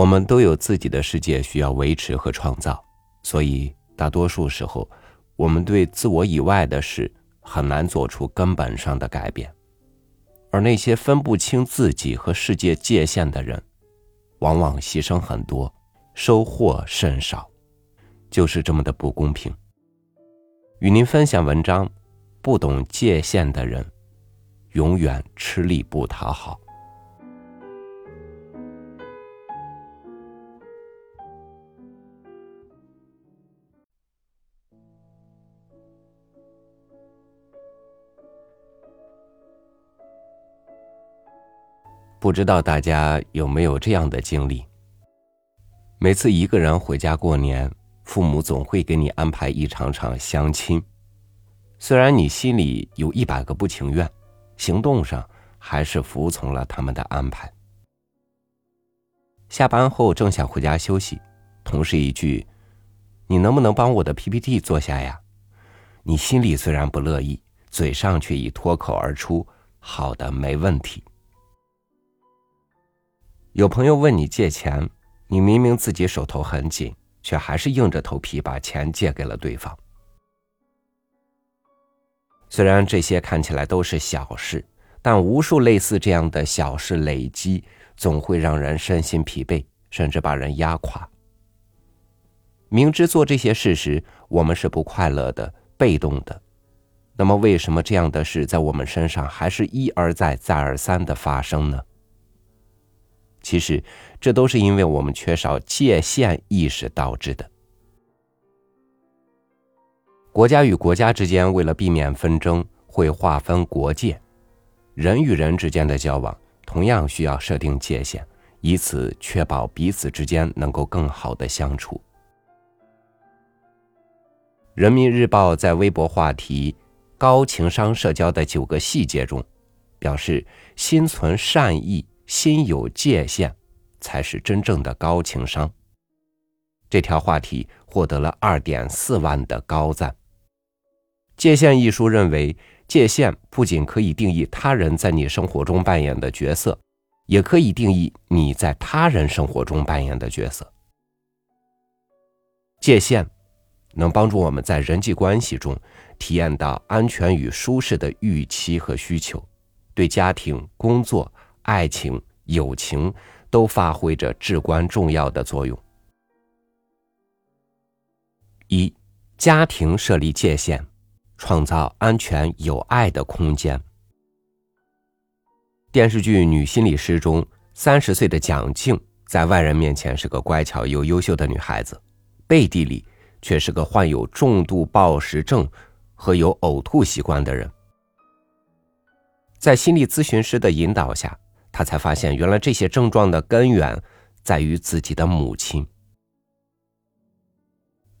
我们都有自己的世界需要维持和创造，所以大多数时候，我们对自我以外的事很难做出根本上的改变。而那些分不清自己和世界界限的人，往往牺牲很多，收获甚少，就是这么的不公平。与您分享文章：不懂界限的人，永远吃力不讨好。不知道大家有没有这样的经历？每次一个人回家过年，父母总会给你安排一场场相亲。虽然你心里有一百个不情愿，行动上还是服从了他们的安排。下班后正想回家休息，同事一句：“你能不能帮我的 PPT 做下呀？”你心里虽然不乐意，嘴上却已脱口而出：“好的，没问题。”有朋友问你借钱，你明明自己手头很紧，却还是硬着头皮把钱借给了对方。虽然这些看起来都是小事，但无数类似这样的小事累积，总会让人身心疲惫，甚至把人压垮。明知做这些事时我们是不快乐的、被动的，那么为什么这样的事在我们身上还是一而再、再而三的发生呢？其实，这都是因为我们缺少界限意识导致的。国家与国家之间为了避免纷争，会划分国界；人与人之间的交往同样需要设定界限，以此确保彼此之间能够更好的相处。人民日报在微博话题“高情商社交的九个细节”中，表示心存善意。心有界限，才是真正的高情商。这条话题获得了二点四万的高赞。《界限》一书认为，界限不仅可以定义他人在你生活中扮演的角色，也可以定义你在他人生活中扮演的角色。界限能帮助我们在人际关系中体验到安全与舒适的预期和需求，对家庭、工作。爱情、友情都发挥着至关重要的作用。一、家庭设立界限，创造安全有爱的空间。电视剧《女心理师》中，三十岁的蒋静在外人面前是个乖巧又优秀的女孩子，背地里却是个患有重度暴食症和有呕吐习惯的人。在心理咨询师的引导下。他才发现，原来这些症状的根源在于自己的母亲。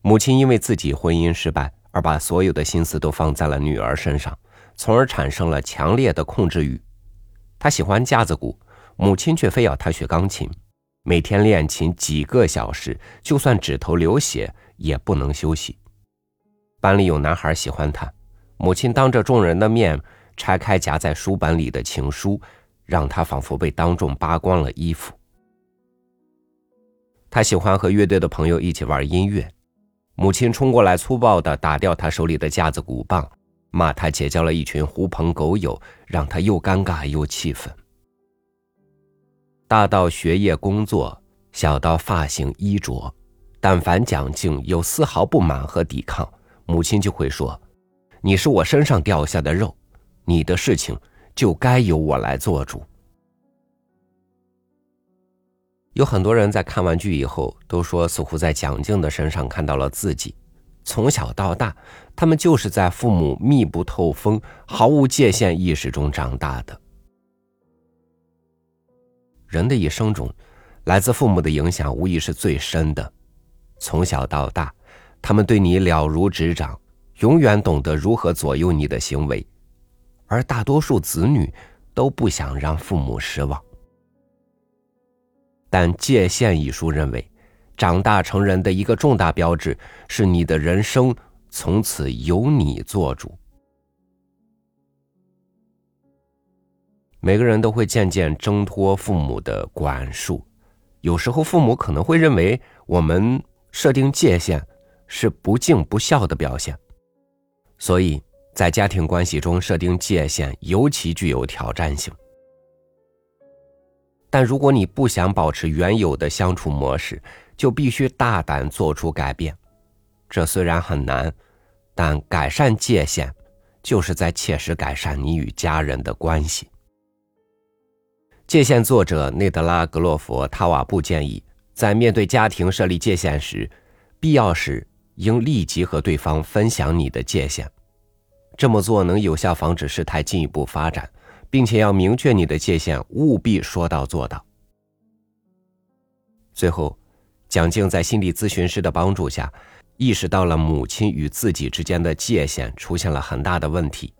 母亲因为自己婚姻失败，而把所有的心思都放在了女儿身上，从而产生了强烈的控制欲。他喜欢架子鼓，母亲却非要他学钢琴，每天练琴几个小时，就算指头流血也不能休息。班里有男孩喜欢他，母亲当着众人的面拆开夹在书本里的情书。让他仿佛被当众扒光了衣服。他喜欢和乐队的朋友一起玩音乐，母亲冲过来粗暴的打掉他手里的架子鼓棒，骂他结交了一群狐朋狗友，让他又尴尬又气愤。大到学业工作，小到发型衣着，但凡蒋静有丝毫不满和抵抗，母亲就会说：“你是我身上掉下的肉，你的事情。”就该由我来做主。有很多人在看完剧以后都说，似乎在蒋静的身上看到了自己。从小到大，他们就是在父母密不透风、毫无界限意识中长大的。人的一生中，来自父母的影响无疑是最深的。从小到大，他们对你了如指掌，永远懂得如何左右你的行为。而大多数子女都不想让父母失望，但《界限》一书认为，长大成人的一个重大标志是你的人生从此由你做主。每个人都会渐渐挣脱父母的管束，有时候父母可能会认为我们设定界限是不敬不孝的表现，所以在家庭关系中设定界限尤其具有挑战性。但如果你不想保持原有的相处模式，就必须大胆做出改变。这虽然很难，但改善界限，就是在切实改善你与家人的关系。界限作者内德拉格洛佛塔瓦布建议，在面对家庭设立界限时，必要时应立即和对方分享你的界限。这么做能有效防止事态进一步发展，并且要明确你的界限，务必说到做到。最后，蒋静在心理咨询师的帮助下，意识到了母亲与自己之间的界限出现了很大的问题，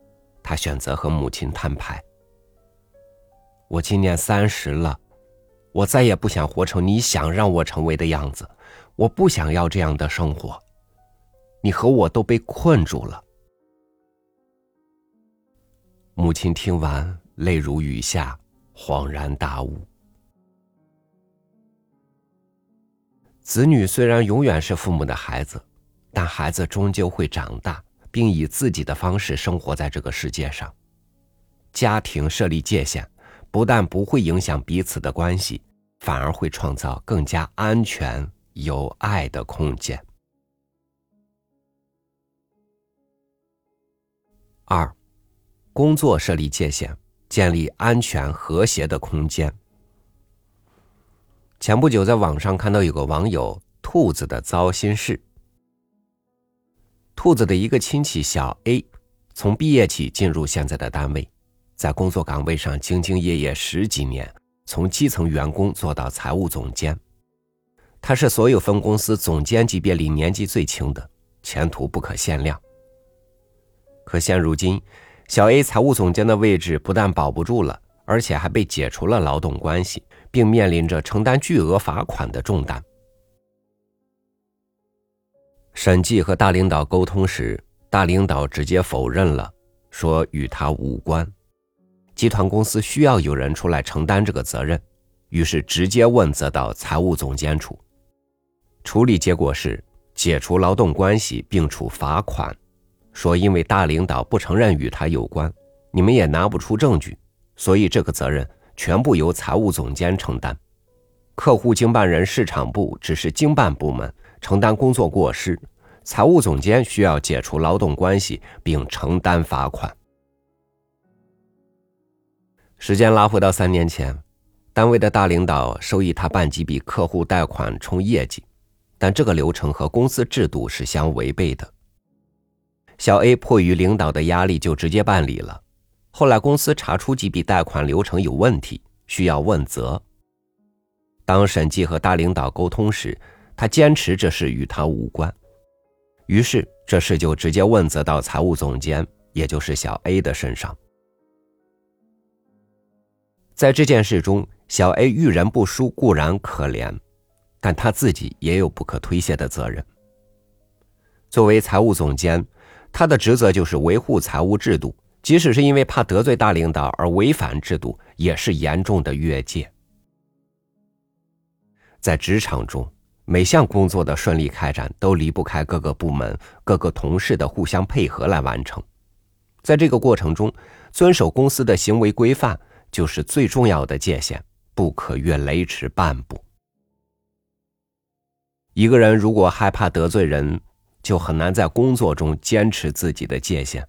她选择和母亲摊牌。我今年三十了，我再也不想活成你想让我成为的样子，我不想要这样的生活。你和我都被困住了。母亲听完，泪如雨下，恍然大悟。子女虽然永远是父母的孩子，但孩子终究会长大，并以自己的方式生活在这个世界上。家庭设立界限。不但不会影响彼此的关系，反而会创造更加安全、有爱的空间。二，工作设立界限，建立安全和谐的空间。前不久在网上看到有个网友“兔子的糟心事”。兔子的一个亲戚小 A，从毕业起进入现在的单位。在工作岗位上兢兢业业十几年，从基层员工做到财务总监，他是所有分公司总监级别里年纪最轻的，前途不可限量。可现如今，小 A 财务总监的位置不但保不住了，而且还被解除了劳动关系，并面临着承担巨额罚款的重担。审计和大领导沟通时，大领导直接否认了，说与他无关。集团公司需要有人出来承担这个责任，于是直接问责到财务总监处。处理结果是解除劳动关系并处罚款，说因为大领导不承认与他有关，你们也拿不出证据，所以这个责任全部由财务总监承担。客户经办人市场部只是经办部门，承担工作过失，财务总监需要解除劳动关系并承担罚款。时间拉回到三年前，单位的大领导授意他办几笔客户贷款冲业绩，但这个流程和公司制度是相违背的。小 A 迫于领导的压力，就直接办理了。后来公司查出几笔贷款流程有问题，需要问责。当审计和大领导沟通时，他坚持这事与他无关，于是这事就直接问责到财务总监，也就是小 A 的身上。在这件事中，小 A 遇人不淑固然可怜，但他自己也有不可推卸的责任。作为财务总监，他的职责就是维护财务制度，即使是因为怕得罪大领导而违反制度，也是严重的越界。在职场中，每项工作的顺利开展都离不开各个部门、各个同事的互相配合来完成。在这个过程中，遵守公司的行为规范。就是最重要的界限，不可越雷池半步。一个人如果害怕得罪人，就很难在工作中坚持自己的界限。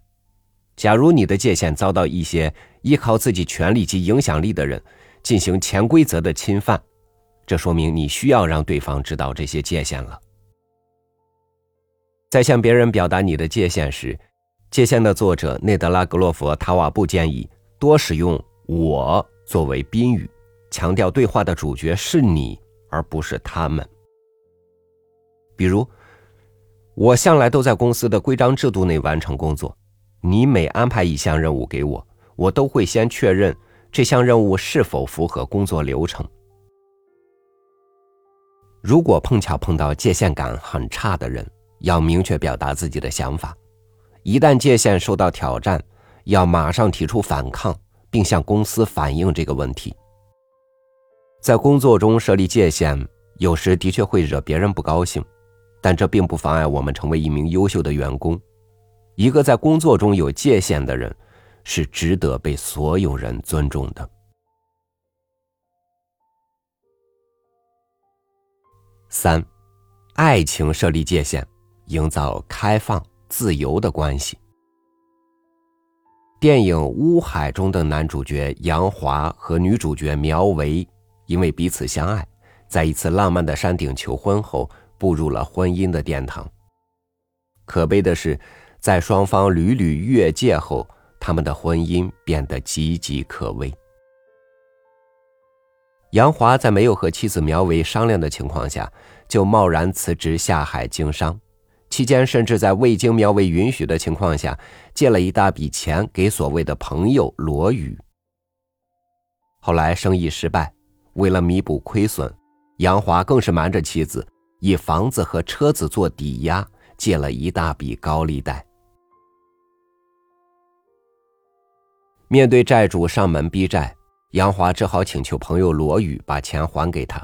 假如你的界限遭到一些依靠自己权力及影响力的人进行潜规则的侵犯，这说明你需要让对方知道这些界限了。在向别人表达你的界限时，界限的作者内德拉格洛佛塔瓦布建议多使用。我作为宾语，强调对话的主角是你，而不是他们。比如，我向来都在公司的规章制度内完成工作。你每安排一项任务给我，我都会先确认这项任务是否符合工作流程。如果碰巧碰到界限感很差的人，要明确表达自己的想法。一旦界限受到挑战，要马上提出反抗。并向公司反映这个问题。在工作中设立界限，有时的确会惹别人不高兴，但这并不妨碍我们成为一名优秀的员工。一个在工作中有界限的人，是值得被所有人尊重的。三，爱情设立界限，营造开放、自由的关系。电影《乌海》中的男主角杨华和女主角苗维，因为彼此相爱，在一次浪漫的山顶求婚后，步入了婚姻的殿堂。可悲的是，在双方屡屡越界后，他们的婚姻变得岌岌可危。杨华在没有和妻子苗维商量的情况下，就贸然辞职下海经商，期间甚至在未经苗维允许的情况下，借了一大笔钱给所谓的朋友罗宇。后来生意失败，为了弥补亏损，杨华更是瞒着妻子，以房子和车子做抵押，借了一大笔高利贷。面对债主上门逼债。杨华只好请求朋友罗宇把钱还给他，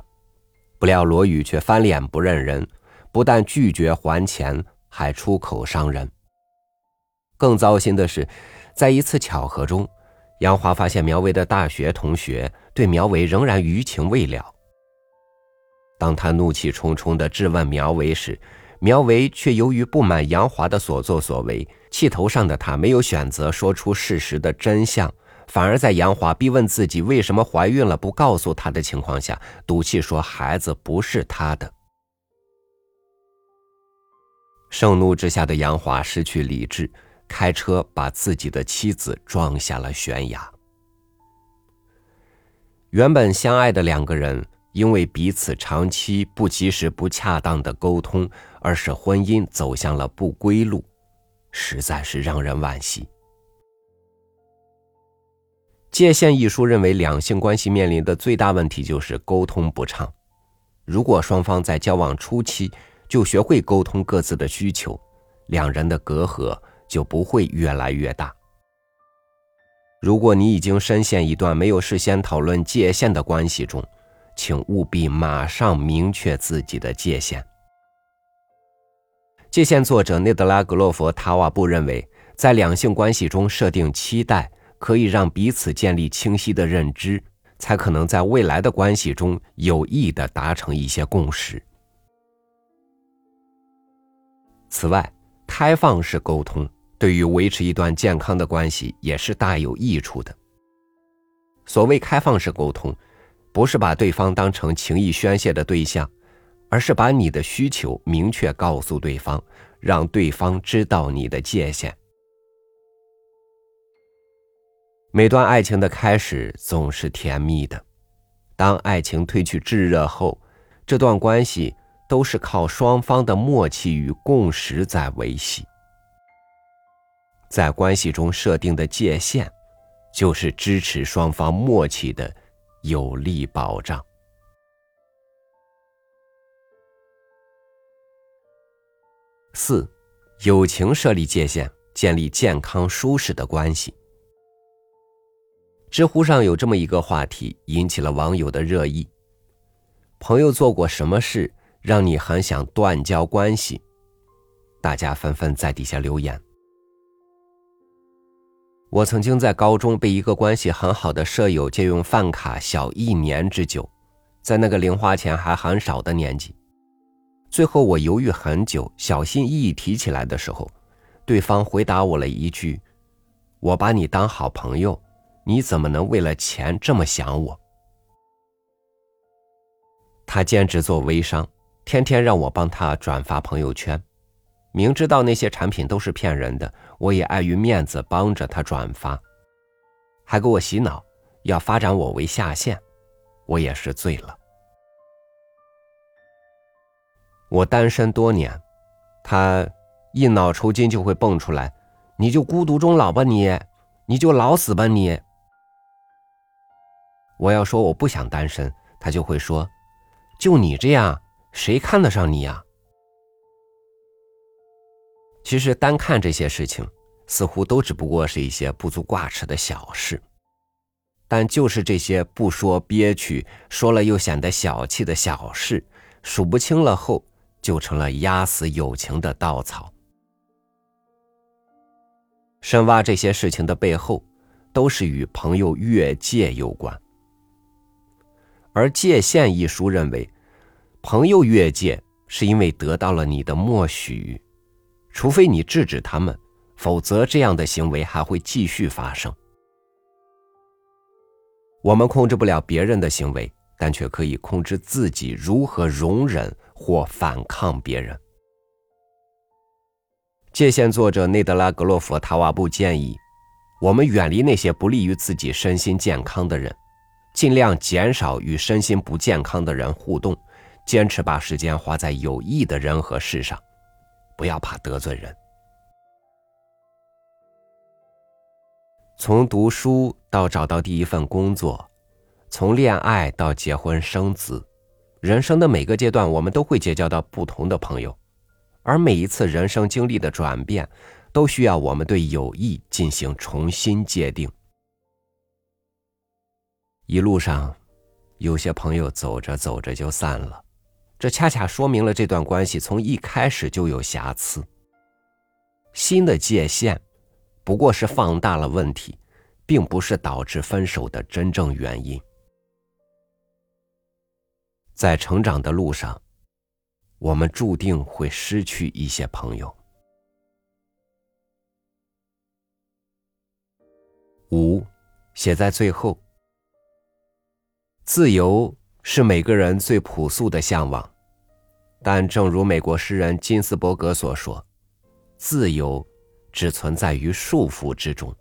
不料罗宇却翻脸不认人，不但拒绝还钱，还出口伤人。更糟心的是，在一次巧合中，杨华发现苗维的大学同学对苗维仍然余情未了。当他怒气冲冲地质问苗维时，苗维却由于不满杨华的所作所为，气头上的他没有选择说出事实的真相。反而在杨华逼问自己为什么怀孕了不告诉他的情况下，赌气说孩子不是他的。盛怒之下的杨华失去理智，开车把自己的妻子撞下了悬崖。原本相爱的两个人，因为彼此长期不及时、不恰当的沟通，而使婚姻走向了不归路，实在是让人惋惜。《界限》一书认为，两性关系面临的最大问题就是沟通不畅。如果双方在交往初期就学会沟通各自的需求，两人的隔阂就不会越来越大。如果你已经深陷一段没有事先讨论界限的关系中，请务必马上明确自己的界限。《界限》作者内德拉格洛佛塔瓦布认为，在两性关系中设定期待。可以让彼此建立清晰的认知，才可能在未来的关系中有意的达成一些共识。此外，开放式沟通对于维持一段健康的关系也是大有益处的。所谓开放式沟通，不是把对方当成情谊宣泄的对象，而是把你的需求明确告诉对方，让对方知道你的界限。每段爱情的开始总是甜蜜的，当爱情褪去炙热后，这段关系都是靠双方的默契与共识在维系。在关系中设定的界限，就是支持双方默契的有力保障。四，友情设立界限，建立健康舒适的关系。知乎上有这么一个话题，引起了网友的热议。朋友做过什么事让你很想断交关系？大家纷纷在底下留言。我曾经在高中被一个关系很好的舍友借用饭卡小一年之久，在那个零花钱还很少的年纪，最后我犹豫很久，小心翼翼提起来的时候，对方回答我了一句：“我把你当好朋友。”你怎么能为了钱这么想我？他兼职做微商，天天让我帮他转发朋友圈，明知道那些产品都是骗人的，我也碍于面子帮着他转发，还给我洗脑，要发展我为下线，我也是醉了。我单身多年，他一脑抽筋就会蹦出来，你就孤独终老吧你，你就老死吧你。我要说我不想单身，他就会说：“就你这样，谁看得上你呀？”其实单看这些事情，似乎都只不过是一些不足挂齿的小事。但就是这些不说憋屈，说了又显得小气的小事，数不清了后，就成了压死友情的稻草。深挖这些事情的背后，都是与朋友越界有关。而《界限》一书认为，朋友越界是因为得到了你的默许，除非你制止他们，否则这样的行为还会继续发生。我们控制不了别人的行为，但却可以控制自己如何容忍或反抗别人。界限作者内德拉格洛夫塔瓦布建议，我们远离那些不利于自己身心健康的人，尽量减少与身心不健康的人互动，坚持把时间花在有益的人和事上，不要怕得罪人。从读书到找到第一份工作，从恋爱到结婚生子，人生的每个阶段，我们都会结交到不同的朋友。而每一次人生经历的转变，都需要我们对友谊进行重新界定。一路上，有些朋友走着走着就散了，这恰恰说明了这段关系从一开始就有瑕疵。新的界限，不过是放大了问题，并不是导致分手的真正原因。在成长的路上。我们注定会失去一些朋友。五，写在最后。自由是每个人最朴素的向往，但正如美国诗人金斯伯格所说：“自由只存在于束缚之中，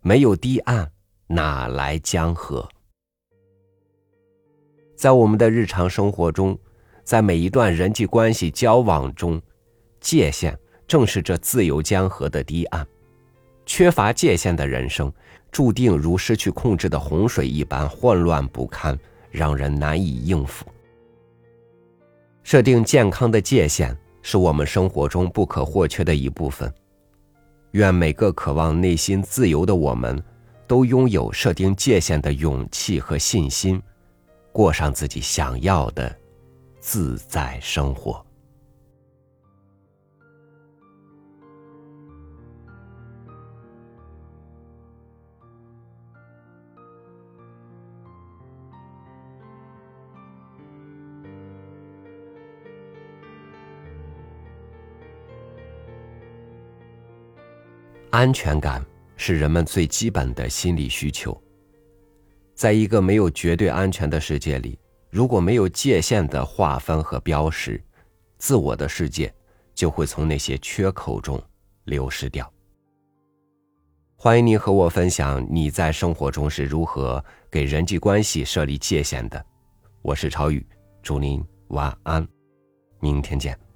没有堤岸，哪来江河？”在我们的日常生活中。在每一段人际关系交往中，界限正是这自由江河的堤岸。缺乏界限的人生，注定如失去控制的洪水一般混乱不堪，让人难以应付。设定健康的界限，是我们生活中不可或缺的一部分。愿每个渴望内心自由的我们，都拥有设定界限的勇气和信心，过上自己想要的。自在生活。安全感是人们最基本的心理需求。在一个没有绝对安全的世界里。如果没有界限的划分和标识，自我的世界就会从那些缺口中流失掉。欢迎您和我分享你在生活中是如何给人际关系设立界限的。我是超宇，祝您晚安，明天见。